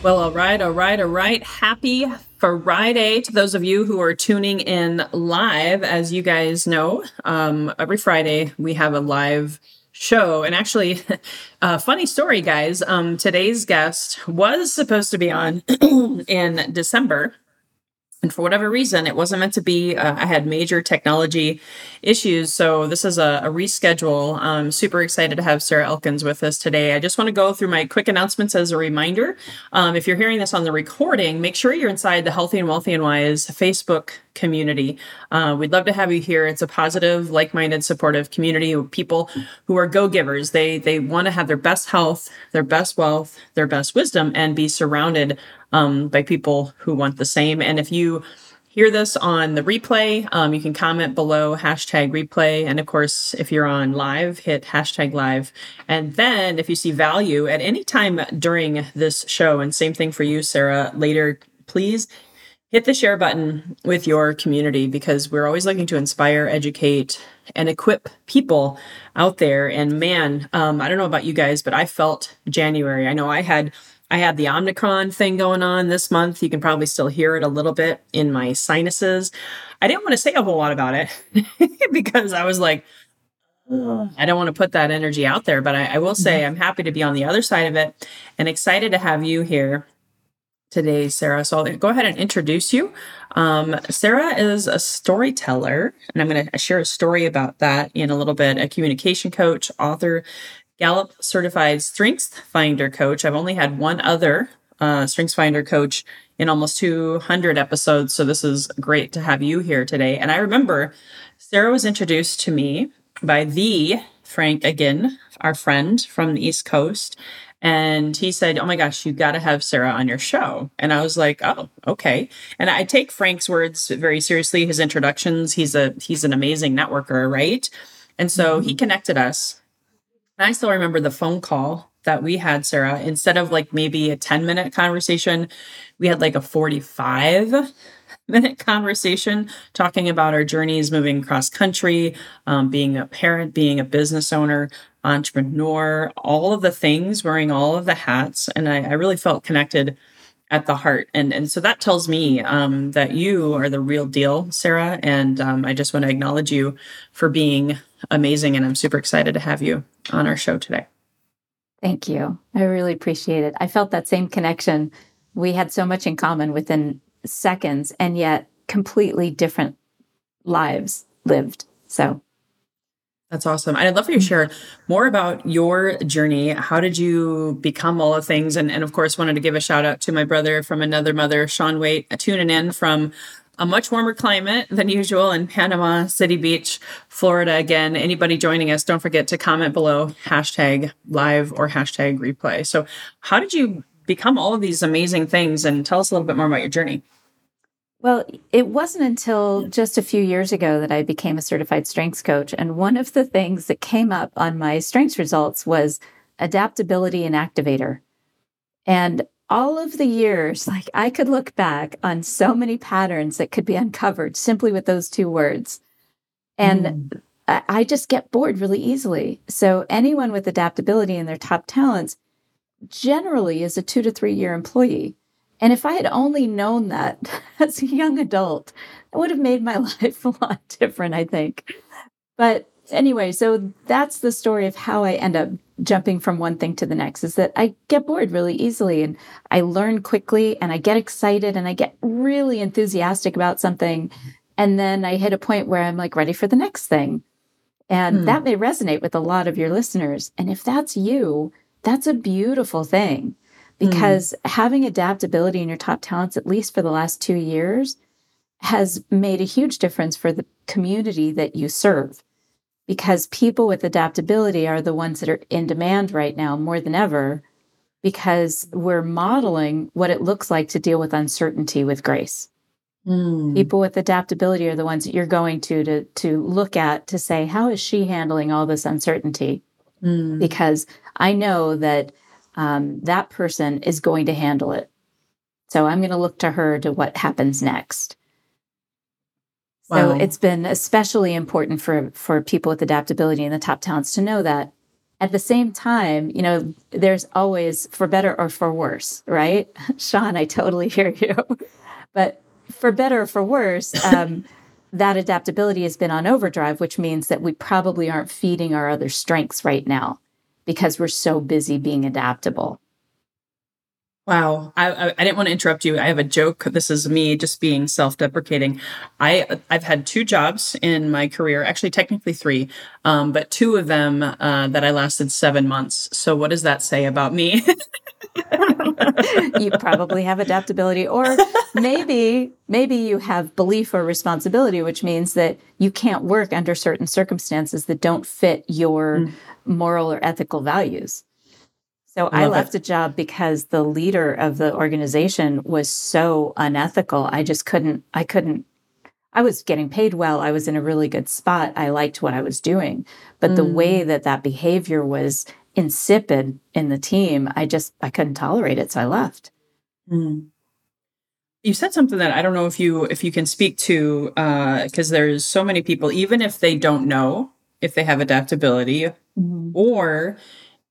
Well, all right, all right, all right. Happy Friday to those of you who are tuning in live. As you guys know, um, every Friday we have a live show. And actually, uh, funny story, guys. Um, today's guest was supposed to be on in December and for whatever reason it wasn't meant to be uh, i had major technology issues so this is a, a, reschedule. I'm super excited to have sarah elkins with us today. I just want to go through my quick announcements as a reminder. Um, if you're hearing this on the recording make sure you're inside the healthy and wealthy and wise facebook community. Uh, we'd love to have you here. It's a positive like-minded supportive community of people who are go-givers. They they want to have their best health their best wealth their best wisdom and be surrounded um, by people who want the same. And if you hear this on the replay, um, you can comment below hashtag replay. And of course, if you're on live, hit hashtag live. And then if you see value at any time during this show, and same thing for you, Sarah, later, please hit the share button with your community because we're always looking to inspire, educate, and equip people out there. And man, um, I don't know about you guys, but I felt January. I know I had I had the Omicron thing going on this month. You can probably still hear it a little bit in my sinuses. I didn't want to say a whole lot about it because I was like, I don't want to put that energy out there, but I, I will say mm-hmm. I'm happy to be on the other side of it and excited to have you here today, Sarah. So I'll go ahead and introduce you. Um, Sarah is a storyteller, and I'm going to share a story about that in a little bit. A communication coach, author, Gallup certified Strengths Finder coach. I've only had one other uh, Strengths Finder coach in almost 200 episodes. So this is great to have you here today. And I remember Sarah was introduced to me by the Frank Agin, our friend from the East Coast. And he said, Oh my gosh, you got to have Sarah on your show. And I was like, Oh, okay. And I take Frank's words very seriously, his introductions. He's a he's an amazing networker, right? And so mm-hmm. he connected us I still remember the phone call that we had, Sarah. Instead of like maybe a 10 minute conversation, we had like a 45 minute conversation talking about our journeys moving cross country, um, being a parent, being a business owner, entrepreneur, all of the things, wearing all of the hats. And I, I really felt connected at the heart. And, and so that tells me um, that you are the real deal, Sarah. And um, I just want to acknowledge you for being amazing. And I'm super excited to have you on our show today. Thank you. I really appreciate it. I felt that same connection. We had so much in common within seconds and yet completely different lives lived. So that's awesome. I'd love for you to share more about your journey. How did you become all of things? And, and of course, wanted to give a shout out to my brother from another mother, Sean Waite, tuning in from a much warmer climate than usual in Panama City Beach, Florida. Again, anybody joining us, don't forget to comment below hashtag live or hashtag replay. So, how did you become all of these amazing things? And tell us a little bit more about your journey. Well, it wasn't until just a few years ago that I became a certified strengths coach. And one of the things that came up on my strengths results was adaptability and activator. And all of the years, like I could look back on so many patterns that could be uncovered simply with those two words. And mm. I, I just get bored really easily. So anyone with adaptability in their top talents generally is a two to three year employee. And if I had only known that as a young adult, it would have made my life a lot different, I think. But anyway, so that's the story of how I end up jumping from one thing to the next is that I get bored really easily and I learn quickly and I get excited and I get really enthusiastic about something. And then I hit a point where I'm like ready for the next thing. And hmm. that may resonate with a lot of your listeners. And if that's you, that's a beautiful thing because hmm. having adaptability in your top talents, at least for the last two years, has made a huge difference for the community that you serve. Because people with adaptability are the ones that are in demand right now more than ever, because we're modeling what it looks like to deal with uncertainty with grace. Mm. People with adaptability are the ones that you're going to, to to look at to say, how is she handling all this uncertainty? Mm. Because I know that um, that person is going to handle it. So I'm going to look to her to what happens next. Wow. So it's been especially important for for people with adaptability in the top talents to know that. At the same time, you know, there's always for better or for worse, right? Sean, I totally hear you. but for better or for worse, um, that adaptability has been on overdrive, which means that we probably aren't feeding our other strengths right now because we're so busy being adaptable. Wow, I, I, I didn't want to interrupt you. I have a joke. This is me just being self-deprecating. I I've had two jobs in my career, actually technically three, um, but two of them uh, that I lasted seven months. So what does that say about me? you probably have adaptability or maybe maybe you have belief or responsibility which means that you can't work under certain circumstances that don't fit your mm. moral or ethical values so Love I left it. a job because the leader of the organization was so unethical. I just couldn't, I couldn't, I was getting paid well. I was in a really good spot. I liked what I was doing. But mm. the way that that behavior was insipid in the team, I just, I couldn't tolerate it. So I left. Mm. You said something that I don't know if you if you can speak to because uh, there's so many people even if they don't know if they have adaptability mm. or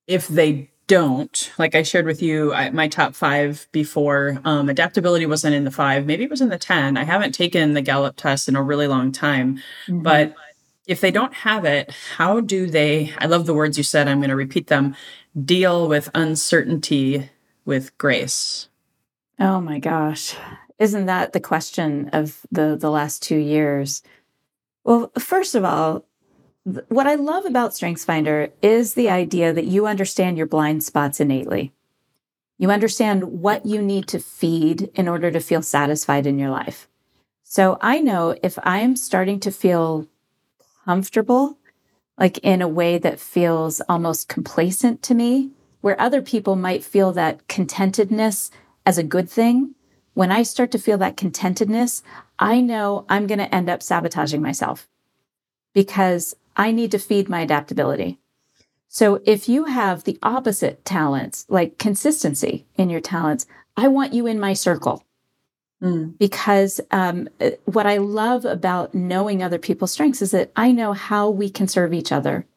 if they don't like i shared with you I, my top five before um, adaptability wasn't in the five maybe it was in the 10 i haven't taken the gallup test in a really long time mm-hmm. but if they don't have it how do they i love the words you said i'm going to repeat them deal with uncertainty with grace? Oh my gosh. Isn't that the question of the the last two years? Well first of all what I love about StrengthsFinder is the idea that you understand your blind spots innately. You understand what you need to feed in order to feel satisfied in your life. So I know if I am starting to feel comfortable, like in a way that feels almost complacent to me, where other people might feel that contentedness as a good thing, when I start to feel that contentedness, I know I'm going to end up sabotaging myself because I need to feed my adaptability. So if you have the opposite talents, like consistency in your talents, I want you in my circle. Mm. Because um, what I love about knowing other people's strengths is that I know how we can serve each other,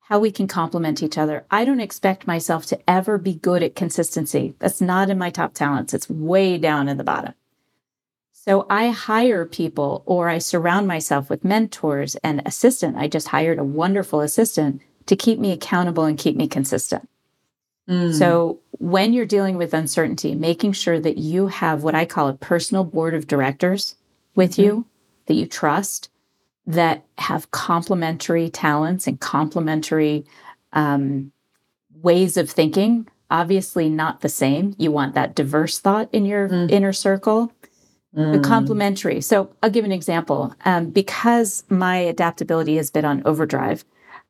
how we can complement each other. I don't expect myself to ever be good at consistency. That's not in my top talents. It's way down in the bottom. So I hire people or I surround myself with mentors and assistant. I just hired a wonderful assistant to keep me accountable and keep me consistent. Mm. So when you're dealing with uncertainty, making sure that you have what I call a personal board of directors with mm-hmm. you that you trust that have complementary talents and complementary um, ways of thinking. Obviously, not the same. You want that diverse thought in your mm. inner circle, Mm. Complementary. So I'll give an example. Um, because my adaptability has been on overdrive,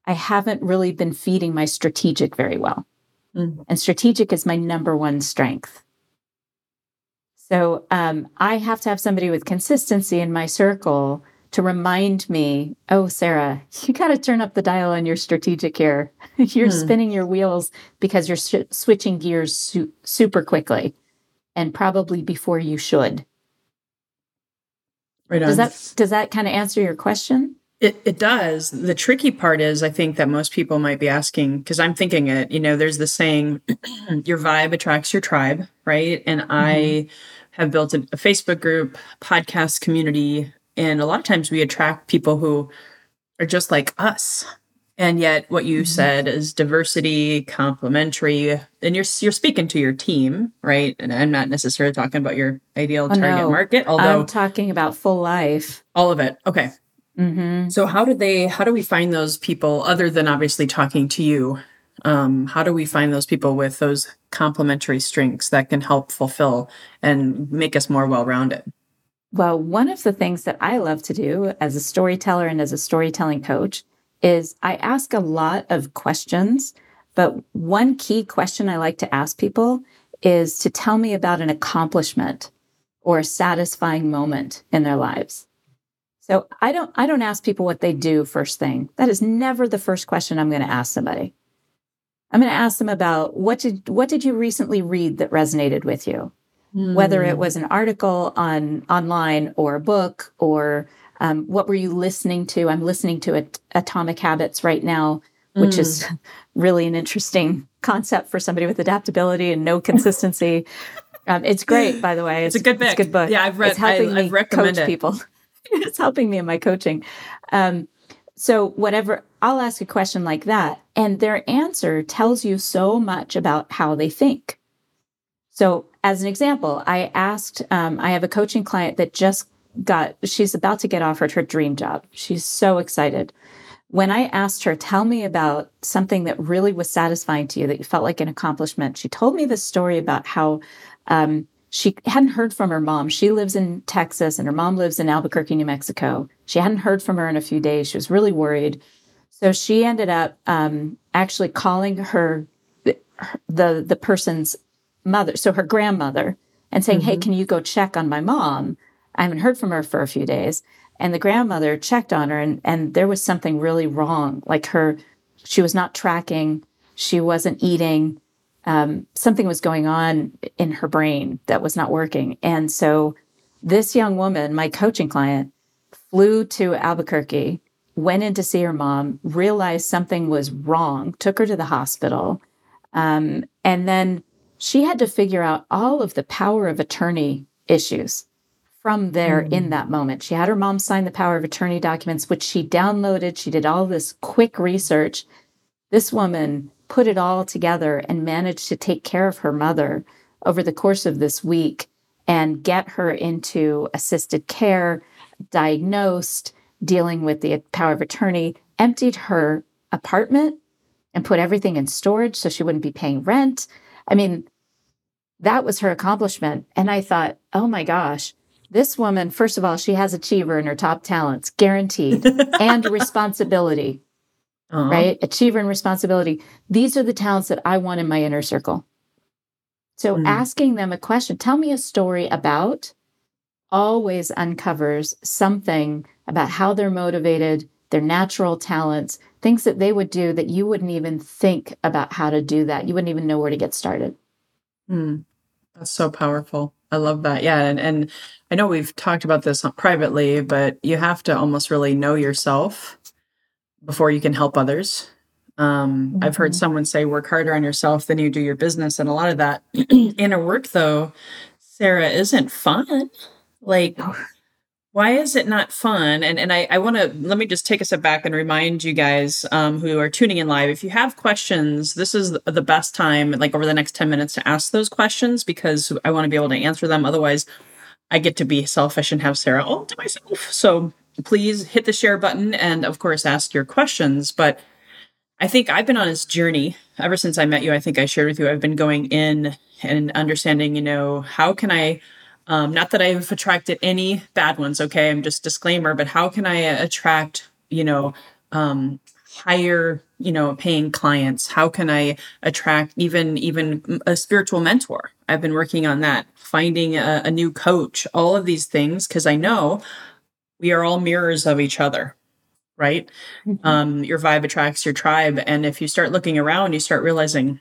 I haven't really been feeding my strategic very well. Mm. And strategic is my number one strength. So um, I have to have somebody with consistency in my circle to remind me, oh, Sarah, you got to turn up the dial on your strategic here. you're mm. spinning your wheels because you're sh- switching gears su- super quickly and probably before you should. Right on. Does that does that kind of answer your question? It, it does. The tricky part is, I think that most people might be asking, because I'm thinking it, you know, there's the saying, your vibe attracts your tribe, right? And mm-hmm. I have built a, a Facebook group, podcast community, and a lot of times we attract people who are just like us, and yet, what you mm-hmm. said is diversity, complementary, and you're you're speaking to your team, right? And I'm not necessarily talking about your ideal oh, target no. market, although I'm talking about full life. All of it. Okay. Mm-hmm. So how do they? How do we find those people other than obviously talking to you? Um, how do we find those people with those complementary strengths that can help fulfill and make us more well-rounded? Well, one of the things that I love to do as a storyteller and as a storytelling coach is I ask a lot of questions, but one key question I like to ask people is to tell me about an accomplishment or a satisfying moment in their lives. So I don't I don't ask people what they do first thing. That is never the first question I'm going to ask somebody. I'm going to ask them about what did what did you recently read that resonated with you? Mm. Whether it hmm. was an article on online or a book or um, what were you listening to? I'm listening to At- Atomic Habits right now, which mm. is really an interesting concept for somebody with adaptability and no consistency. um, it's great, by the way. It's, it's a good book. It's a good book. Yeah, I've read. It's helping I, me coach it. people. it's helping me in my coaching. Um, so whatever, I'll ask a question like that, and their answer tells you so much about how they think. So, as an example, I asked, um, I have a coaching client that just got, she's about to get offered her dream job. She's so excited. When I asked her, tell me about something that really was satisfying to you, that you felt like an accomplishment, she told me this story about how um, she hadn't heard from her mom. She lives in Texas and her mom lives in Albuquerque, New Mexico. She hadn't heard from her in a few days. She was really worried. So she ended up um, actually calling her the the person's mother, so her grandmother, and saying, mm-hmm. "Hey, can you go check on my mom? I haven't heard from her for a few days." And the grandmother checked on her, and and there was something really wrong. Like her, she was not tracking. She wasn't eating um, something was going on in her brain that was not working. And so this young woman, my coaching client, flew to Albuquerque, went in to see her mom, realized something was wrong, took her to the hospital. Um, and then she had to figure out all of the power of attorney issues from there mm. in that moment. She had her mom sign the power of attorney documents, which she downloaded. She did all this quick research. This woman put it all together and managed to take care of her mother over the course of this week and get her into assisted care, diagnosed, dealing with the power of attorney, emptied her apartment and put everything in storage so she wouldn't be paying rent. I mean, that was her accomplishment. And I thought, oh my gosh, this woman, first of all, she has achiever in her top talents, guaranteed, and responsibility uh-huh. right? Achiever and responsibility. These are the talents that I want in my inner circle. So mm. asking them a question, tell me a story about, always uncovers something about how they're motivated, their natural talents, things that they would do that you wouldn't even think about how to do that. You wouldn't even know where to get started. Mm. That's so powerful. I love that. Yeah. And, and I know we've talked about this privately, but you have to almost really know yourself before you can help others. Um, mm-hmm. I've heard mm-hmm. someone say, work harder on yourself than you do your business. And a lot of that inner work, though, Sarah, isn't fun. Like, why is it not fun? And and I, I want to let me just take a step back and remind you guys um, who are tuning in live. If you have questions, this is the best time, like over the next ten minutes, to ask those questions because I want to be able to answer them. Otherwise, I get to be selfish and have Sarah all to myself. So please hit the share button and, of course, ask your questions. But I think I've been on this journey ever since I met you. I think I shared with you, I've been going in and understanding, you know, how can I, um, not that I've attracted any bad ones, okay? I'm just disclaimer, but how can I attract, you know, um, higher you know paying clients how can i attract even even a spiritual mentor i've been working on that finding a, a new coach all of these things because i know we are all mirrors of each other right mm-hmm. um, your vibe attracts your tribe and if you start looking around you start realizing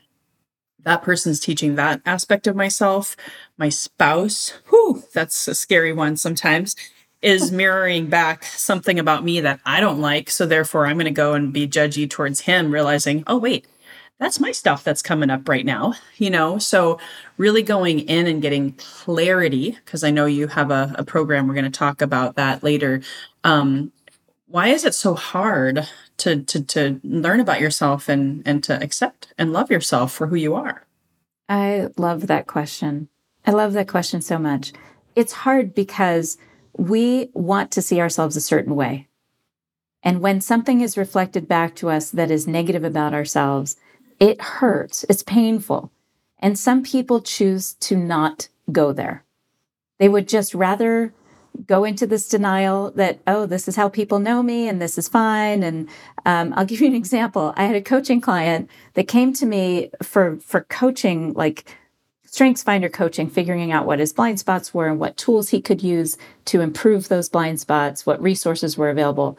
that person's teaching that aspect of myself my spouse whew, that's a scary one sometimes is mirroring back something about me that i don't like so therefore i'm going to go and be judgy towards him realizing oh wait that's my stuff that's coming up right now, you know? So, really going in and getting clarity, because I know you have a, a program, we're going to talk about that later. Um, why is it so hard to, to, to learn about yourself and, and to accept and love yourself for who you are? I love that question. I love that question so much. It's hard because we want to see ourselves a certain way. And when something is reflected back to us that is negative about ourselves, it hurts, it's painful. And some people choose to not go there. They would just rather go into this denial that, oh, this is how people know me and this is fine. And um, I'll give you an example. I had a coaching client that came to me for, for coaching, like strengths finder coaching, figuring out what his blind spots were and what tools he could use to improve those blind spots, what resources were available.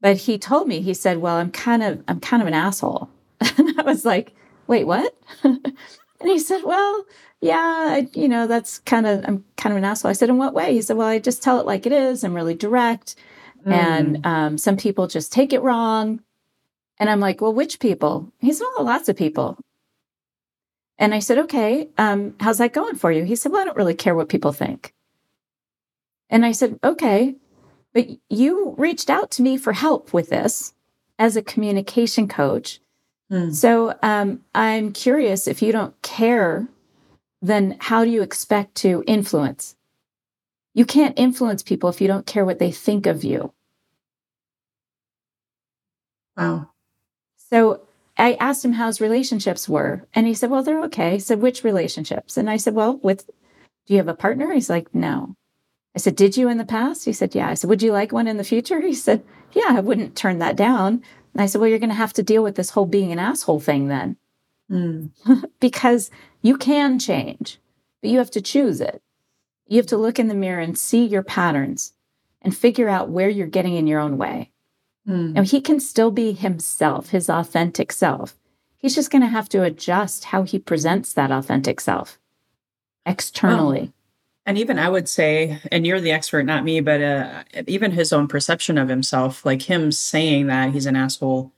But he told me, he said, well, I'm kind of, I'm kind of an asshole. and I was like, wait, what? and he said, well, yeah, I, you know, that's kind of, I'm kind of an asshole. I said, in what way? He said, well, I just tell it like it is. I'm really direct. Mm. And um, some people just take it wrong. And I'm like, well, which people? He said, well, lots of people. And I said, okay, um, how's that going for you? He said, well, I don't really care what people think. And I said, okay, but you reached out to me for help with this as a communication coach. Mm. So um, I'm curious if you don't care then how do you expect to influence? You can't influence people if you don't care what they think of you. Wow. So I asked him how his relationships were, and he said, Well, they're okay. I said, Which relationships? And I said, Well, with, do you have a partner? He's like, No. I said, Did you in the past? He said, Yeah. I said, Would you like one in the future? He said, Yeah, I wouldn't turn that down. And I said, Well, you're going to have to deal with this whole being an asshole thing then. Mm. because you can change, but you have to choose it. You have to look in the mirror and see your patterns and figure out where you're getting in your own way. Mm. Now, he can still be himself, his authentic self. He's just going to have to adjust how he presents that authentic self externally. And even I would say, and you're the expert, not me, but uh, even his own perception of himself, like him saying that he's an asshole.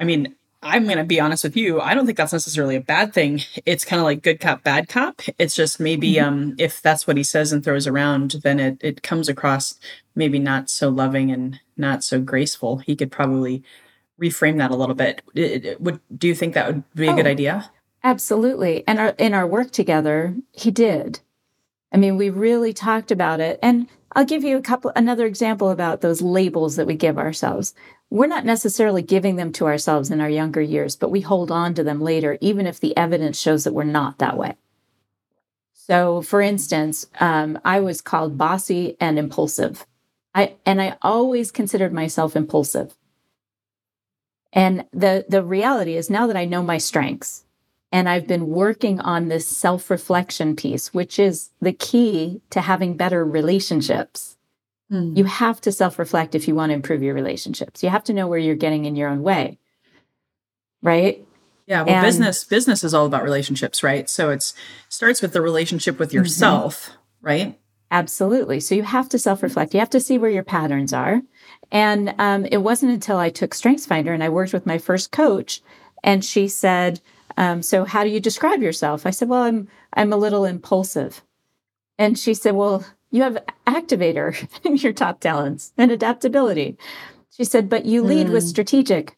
I mean, I'm going to be honest with you. I don't think that's necessarily a bad thing. It's kind of like good cop, bad cop. It's just maybe mm-hmm. um, if that's what he says and throws around, then it, it comes across maybe not so loving and not so graceful. He could probably reframe that a little bit. It, it, would do you think that would be a oh, good idea? Absolutely. And our, in our work together, he did. I mean, we really talked about it. And I'll give you a couple another example about those labels that we give ourselves we're not necessarily giving them to ourselves in our younger years, but we hold on to them later, even if the evidence shows that we're not that way. So, for instance, um, I was called bossy and impulsive. I and I always considered myself impulsive. And the the reality is now that I know my strengths and I've been working on this self-reflection piece, which is the key to having better relationships. Mm. You have to self reflect if you want to improve your relationships. You have to know where you're getting in your own way. Right. Yeah, well, and, business business is all about relationships, right? So it's starts with the relationship with mm-hmm. yourself, mm-hmm. right? Absolutely. So you have to self reflect. You have to see where your patterns are. And um, it wasn't until I took StrengthsFinder and I worked with my first coach, and she said, um, "So how do you describe yourself?" I said, "Well, I'm I'm a little impulsive," and she said, "Well, you have activator in your top talents and adaptability. She said, but you lead mm. with strategic.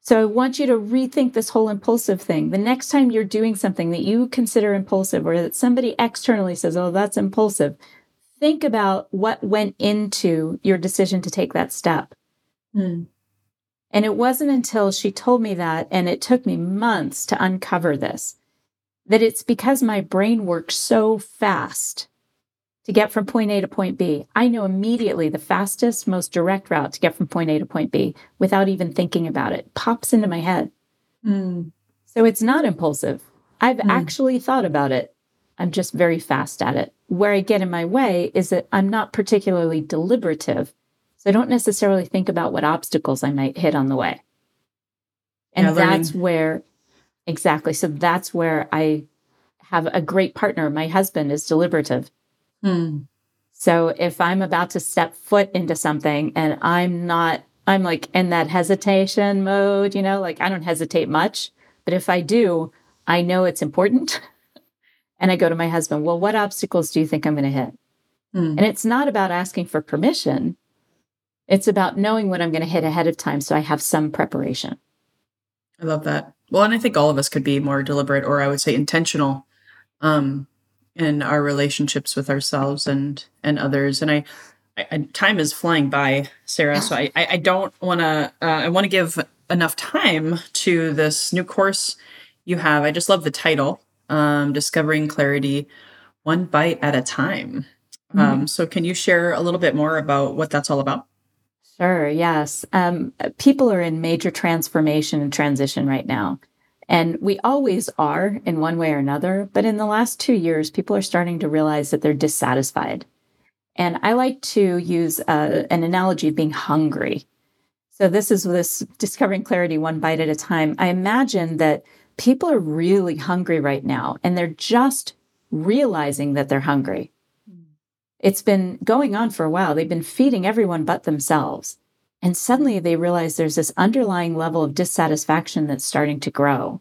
So I want you to rethink this whole impulsive thing. The next time you're doing something that you consider impulsive or that somebody externally says, oh, that's impulsive, think about what went into your decision to take that step. Mm. And it wasn't until she told me that, and it took me months to uncover this, that it's because my brain works so fast to get from point A to point B. I know immediately the fastest, most direct route to get from point A to point B without even thinking about it. Pops into my head. Mm. So it's not impulsive. I've mm. actually thought about it. I'm just very fast at it. Where I get in my way is that I'm not particularly deliberative. So I don't necessarily think about what obstacles I might hit on the way. And yeah, that's where, exactly. So that's where I have a great partner. My husband is deliberative. Hmm. So if I'm about to step foot into something and I'm not, I'm like in that hesitation mode, you know, like I don't hesitate much. But if I do, I know it's important. and I go to my husband, well, what obstacles do you think I'm going to hit? Hmm. And it's not about asking for permission. It's about knowing what I'm going to hit ahead of time so I have some preparation. I love that. Well, and I think all of us could be more deliberate or I would say intentional um, in our relationships with ourselves and and others and i I, time is flying by, Sarah. So I, I don't want to. Uh, I want to give enough time to this new course you have. I just love the title, um, "Discovering Clarity, One Bite at a Time." Mm-hmm. Um, so, can you share a little bit more about what that's all about? Sure. Yes. Um, people are in major transformation and transition right now. And we always are in one way or another. But in the last two years, people are starting to realize that they're dissatisfied. And I like to use uh, an analogy of being hungry. So this is this discovering clarity one bite at a time. I imagine that people are really hungry right now and they're just realizing that they're hungry. It's been going on for a while. They've been feeding everyone but themselves. And suddenly they realize there's this underlying level of dissatisfaction that's starting to grow.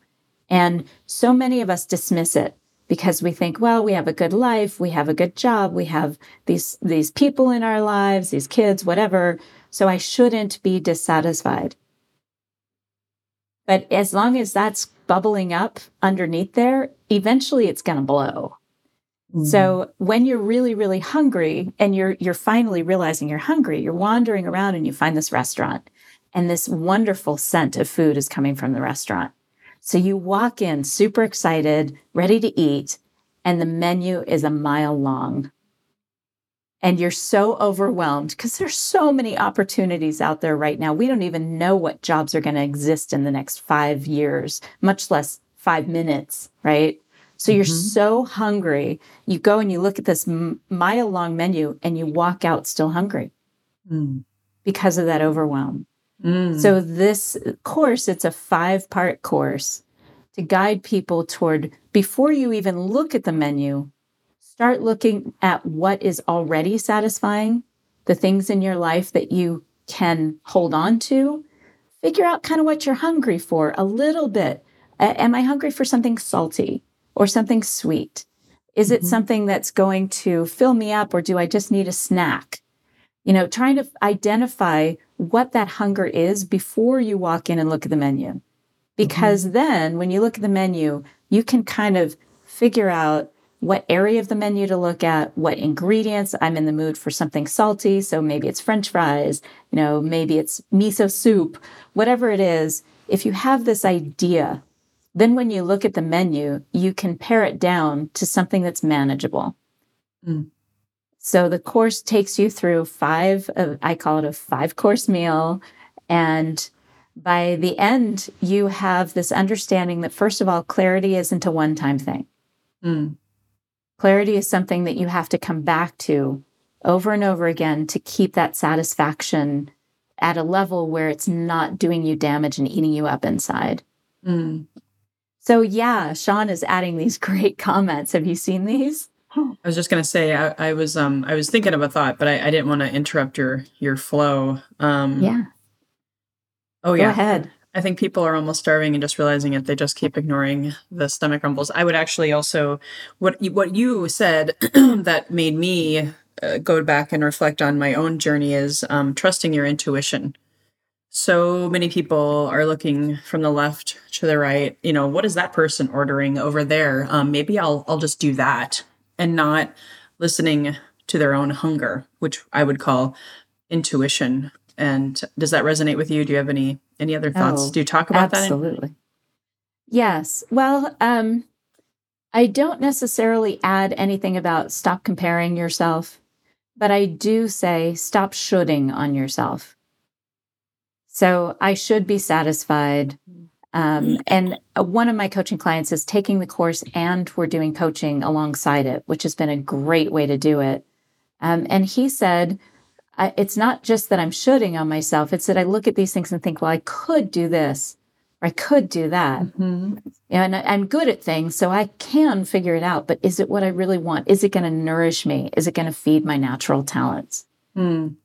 And so many of us dismiss it because we think, well, we have a good life, we have a good job, we have these, these people in our lives, these kids, whatever. So I shouldn't be dissatisfied. But as long as that's bubbling up underneath there, eventually it's going to blow. Mm-hmm. So when you're really, really hungry and you're, you're finally realizing you're hungry, you're wandering around and you find this restaurant and this wonderful scent of food is coming from the restaurant. So you walk in super excited, ready to eat, and the menu is a mile long. And you're so overwhelmed because there's so many opportunities out there right now. We don't even know what jobs are going to exist in the next five years, much less five minutes, right? So you're mm-hmm. so hungry. You go and you look at this mile long menu and you walk out still hungry mm. because of that overwhelm. Mm. So this course, it's a five part course to guide people toward before you even look at the menu, start looking at what is already satisfying, the things in your life that you can hold on to. Figure out kind of what you're hungry for a little bit. am I hungry for something salty or something sweet? Is it mm-hmm. something that's going to fill me up or do I just need a snack? You know, trying to identify what that hunger is before you walk in and look at the menu. Because mm-hmm. then when you look at the menu, you can kind of figure out what area of the menu to look at, what ingredients. I'm in the mood for something salty. So maybe it's french fries, you know, maybe it's miso soup, whatever it is. If you have this idea, then when you look at the menu, you can pare it down to something that's manageable. Mm. So the course takes you through five, uh, I call it a five course meal. And by the end, you have this understanding that, first of all, clarity isn't a one time thing. Mm. Clarity is something that you have to come back to over and over again to keep that satisfaction at a level where it's not doing you damage and eating you up inside. Mm. So, yeah, Sean is adding these great comments. Have you seen these? I was just gonna say I, I was um I was thinking of a thought, but I, I didn't want to interrupt your your flow. Um Yeah. Oh yeah. Go ahead. I think people are almost starving and just realizing it. They just keep ignoring the stomach rumbles. I would actually also what what you said that made me uh, go back and reflect on my own journey is um, trusting your intuition. So many people are looking from the left to the right. You know, what is that person ordering over there? Um, maybe I'll I'll just do that and not listening to their own hunger, which I would call intuition. And does that resonate with you? Do you have any any other thoughts? Oh, Do you talk about absolutely. that? Absolutely. Yes. Well, um, I don't necessarily add anything about stop comparing yourself, but I do say stop shoulding on yourself. So I should be satisfied um, mm. and uh, one of my coaching clients is taking the course and we're doing coaching alongside it, which has been a great way to do it. Um, and he said, it's not just that I'm shooting on myself, it's that I look at these things and think, well, I could do this or I could do that. Mm-hmm. And I'm good at things, so I can figure it out. But is it what I really want? Is it going to nourish me? Is it going to feed my natural talents? Mm.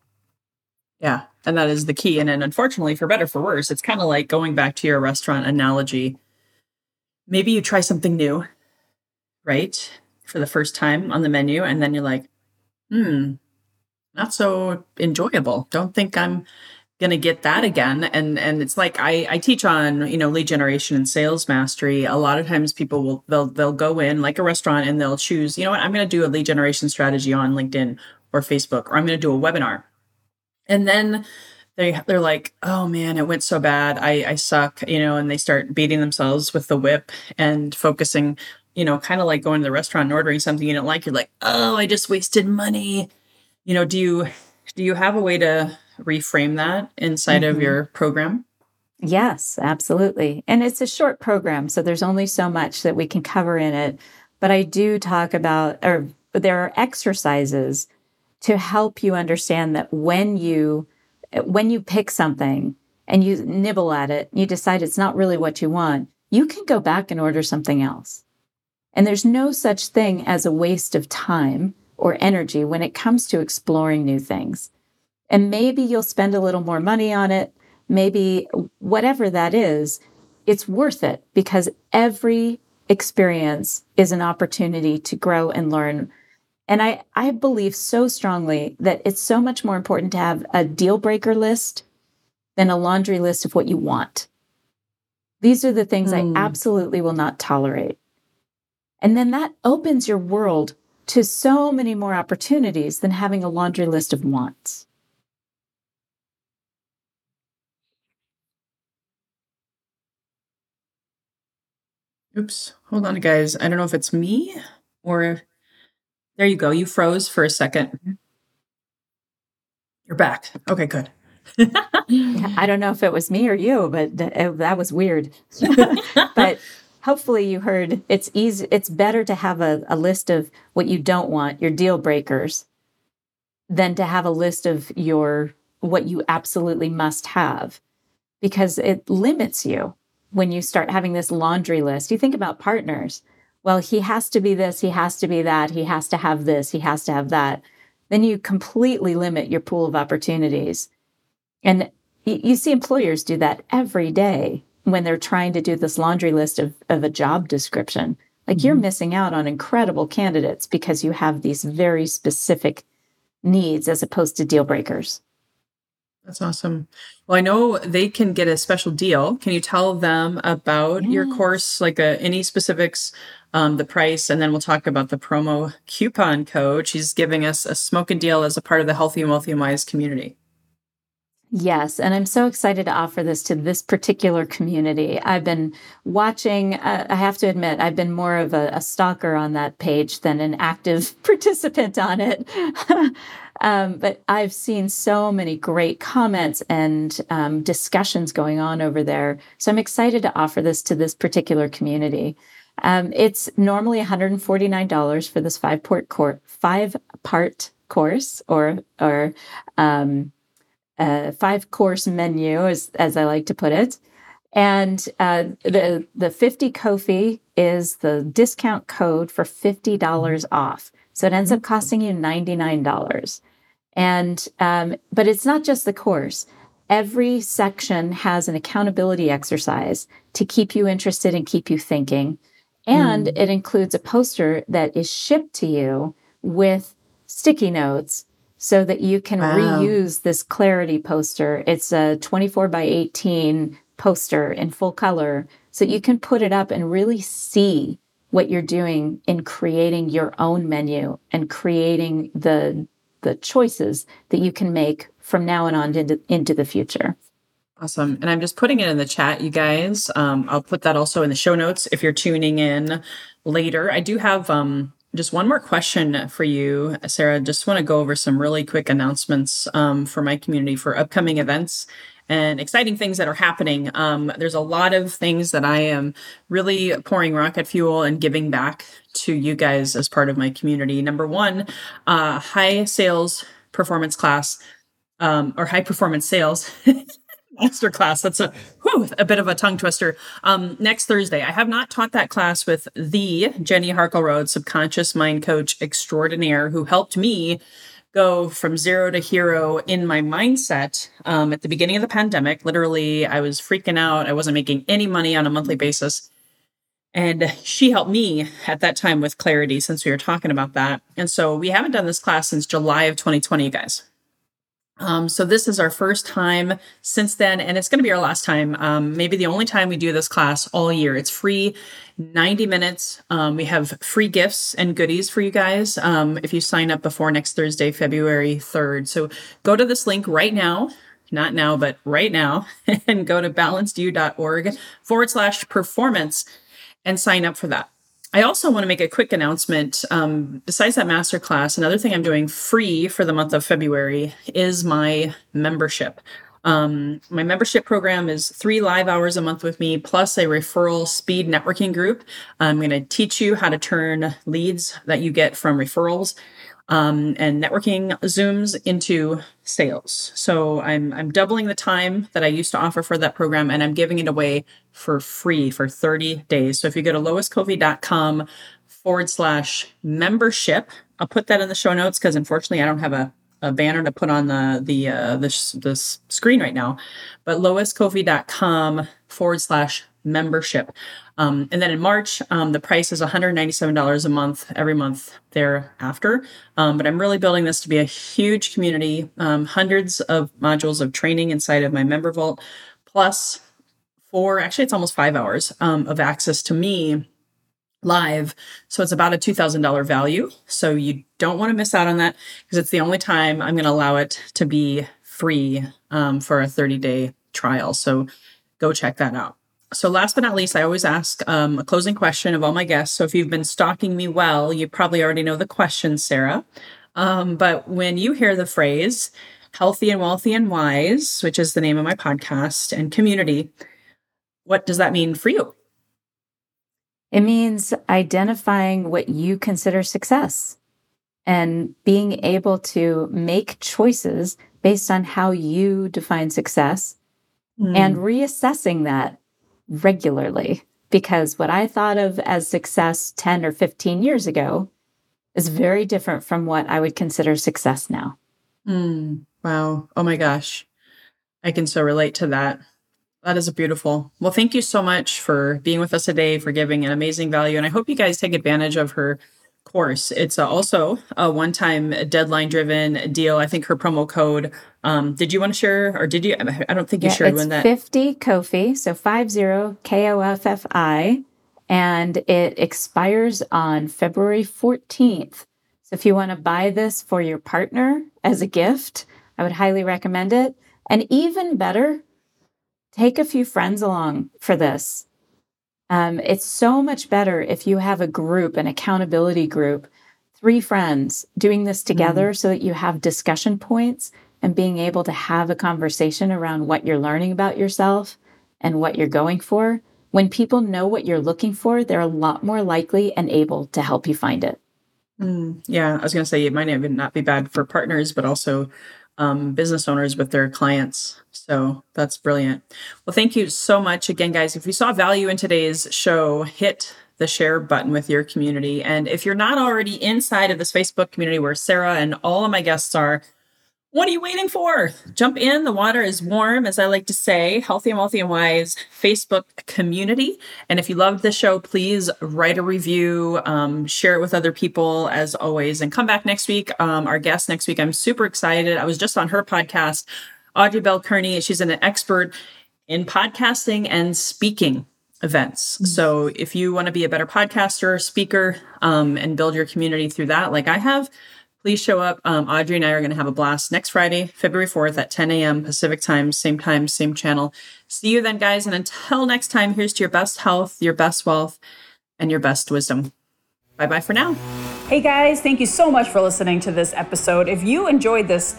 Yeah. And that is the key. And then unfortunately, for better for worse, it's kind of like going back to your restaurant analogy. Maybe you try something new, right? For the first time on the menu, and then you're like, hmm, not so enjoyable. Don't think I'm gonna get that again. And and it's like I, I teach on, you know, lead generation and sales mastery. A lot of times people will they'll they'll go in like a restaurant and they'll choose, you know what, I'm gonna do a lead generation strategy on LinkedIn or Facebook, or I'm to do a webinar. And then they they're like, oh man, it went so bad. I I suck, you know, and they start beating themselves with the whip and focusing, you know, kind of like going to the restaurant and ordering something you don't like. You're like, oh, I just wasted money. You know, do you do you have a way to reframe that inside mm-hmm. of your program? Yes, absolutely. And it's a short program, so there's only so much that we can cover in it. But I do talk about, or there are exercises to help you understand that when you when you pick something and you nibble at it, you decide it's not really what you want, you can go back and order something else. And there's no such thing as a waste of time or energy when it comes to exploring new things. And maybe you'll spend a little more money on it. Maybe whatever that is, it's worth it because every experience is an opportunity to grow and learn and I, I believe so strongly that it's so much more important to have a deal breaker list than a laundry list of what you want. These are the things mm. I hmm. absolutely will not tolerate. And then that opens your world to so many more opportunities than having a laundry list of wants. Oops, hold on, guys. I don't know if it's me or there you go. You froze for a second. You're back. Okay, good. I don't know if it was me or you, but oh, that was weird. but hopefully you heard it's easy it's better to have a, a list of what you don't want, your deal breakers, than to have a list of your what you absolutely must have. Because it limits you when you start having this laundry list. You think about partners well, he has to be this, he has to be that, he has to have this, he has to have that, then you completely limit your pool of opportunities. And you see employers do that every day when they're trying to do this laundry list of, of a job description. Like mm-hmm. you're missing out on incredible candidates because you have these very specific needs as opposed to deal breakers. That's awesome. Well, I know they can get a special deal. Can you tell them about yes. your course, like uh, any specifics, um, the price, and then we'll talk about the promo coupon code. She's giving us a smoking deal as a part of the Healthy and Wealthy and Wise community. Yes, and I'm so excited to offer this to this particular community. I've been watching, uh, I have to admit, I've been more of a, a, stalker on that page than an active participant on it. um, but I've seen so many great comments and um, discussions going on over there. So I'm excited to offer this to this particular community. Um, it's normally $149 for this five part cor- five part course or or um, a five course menu, as, as I like to put it. And uh, the the 50 Kofi is the discount code for $50 off. So it ends up costing you $99. And um, but it's not just the course. Every section has an accountability exercise to keep you interested and keep you thinking. And mm. it includes a poster that is shipped to you with sticky notes so that you can wow. reuse this clarity poster. It's a 24 by 18 poster in full color. So you can put it up and really see what you're doing in creating your own menu and creating the the choices that you can make from now and on into, into the future. Awesome. And I'm just putting it in the chat, you guys. Um, I'll put that also in the show notes if you're tuning in later. I do have um, just one more question for you, Sarah. Just want to go over some really quick announcements um, for my community for upcoming events and exciting things that are happening. Um, there's a lot of things that I am really pouring rocket fuel and giving back to you guys as part of my community. Number one, uh, high sales performance class um, or high performance sales. masterclass. That's a whew, a bit of a tongue twister. Um, next Thursday, I have not taught that class with the Jenny Harkleroad, subconscious mind coach extraordinaire, who helped me go from zero to hero in my mindset um, at the beginning of the pandemic. Literally, I was freaking out. I wasn't making any money on a monthly basis. And she helped me at that time with clarity since we were talking about that. And so we haven't done this class since July of 2020, guys. Um, so this is our first time since then, and it's going to be our last time. Um, maybe the only time we do this class all year. It's free, 90 minutes. Um, we have free gifts and goodies for you guys um, if you sign up before next Thursday, February 3rd. So go to this link right now. Not now, but right now, and go to balancedyou.org forward slash performance and sign up for that. I also want to make a quick announcement. Um, besides that masterclass, another thing I'm doing free for the month of February is my membership. Um, my membership program is three live hours a month with me, plus a referral speed networking group. I'm going to teach you how to turn leads that you get from referrals um, and networking Zooms into sales. So I'm I'm doubling the time that I used to offer for that program, and I'm giving it away for free for 30 days. So if you go to loiskoffi.com forward slash membership, I'll put that in the show notes because unfortunately I don't have a a banner to put on the the uh, this this screen right now, but loiskoffi.com forward slash membership. Um, and then in March, um, the price is $197 a month every month thereafter. Um, but I'm really building this to be a huge community, um, hundreds of modules of training inside of my member vault, plus four, actually, it's almost five hours um, of access to me live. So it's about a $2,000 value. So you don't want to miss out on that because it's the only time I'm going to allow it to be free um, for a 30 day trial. So go check that out. So, last but not least, I always ask um, a closing question of all my guests. So, if you've been stalking me well, you probably already know the question, Sarah. Um, but when you hear the phrase healthy and wealthy and wise, which is the name of my podcast and community, what does that mean for you? It means identifying what you consider success and being able to make choices based on how you define success mm. and reassessing that regularly because what I thought of as success 10 or 15 years ago is very different from what I would consider success now. Mm, wow. Oh my gosh. I can so relate to that. That is beautiful. Well, thank you so much for being with us today, for giving an amazing value. And I hope you guys take advantage of her course. It's also a one time deadline driven deal. I think her promo code. Um, did you want to share or did you? I don't think you yeah, shared when that. 50 Koffi, so 50 K O F F I, and it expires on February 14th. So if you want to buy this for your partner as a gift, I would highly recommend it. And even better, take a few friends along for this. Um, it's so much better if you have a group, an accountability group, three friends doing this together mm. so that you have discussion points and being able to have a conversation around what you're learning about yourself and what you're going for. When people know what you're looking for, they're a lot more likely and able to help you find it. Mm, yeah, I was going to say it might even not be bad for partners, but also um, business owners with their clients. So that's brilliant. Well, thank you so much again, guys. If you saw value in today's show, hit the share button with your community. And if you're not already inside of this Facebook community where Sarah and all of my guests are, what are you waiting for? Jump in. The water is warm, as I like to say. Healthy and Wealthy and Wise Facebook community. And if you loved the show, please write a review, um, share it with other people, as always, and come back next week. Um, our guest next week, I'm super excited. I was just on her podcast, Audrey Bell Kearney. She's an expert in podcasting and speaking events. Mm-hmm. So if you want to be a better podcaster, speaker, um, and build your community through that, like I have, please show up. Um, Audrey and I are going to have a blast next Friday, February 4th at 10 a.m. Pacific time, same time, same channel. See you then, guys. And until next time, here's to your best health, your best wealth, and your best wisdom. Bye bye for now. Hey guys, thank you so much for listening to this episode. If you enjoyed this,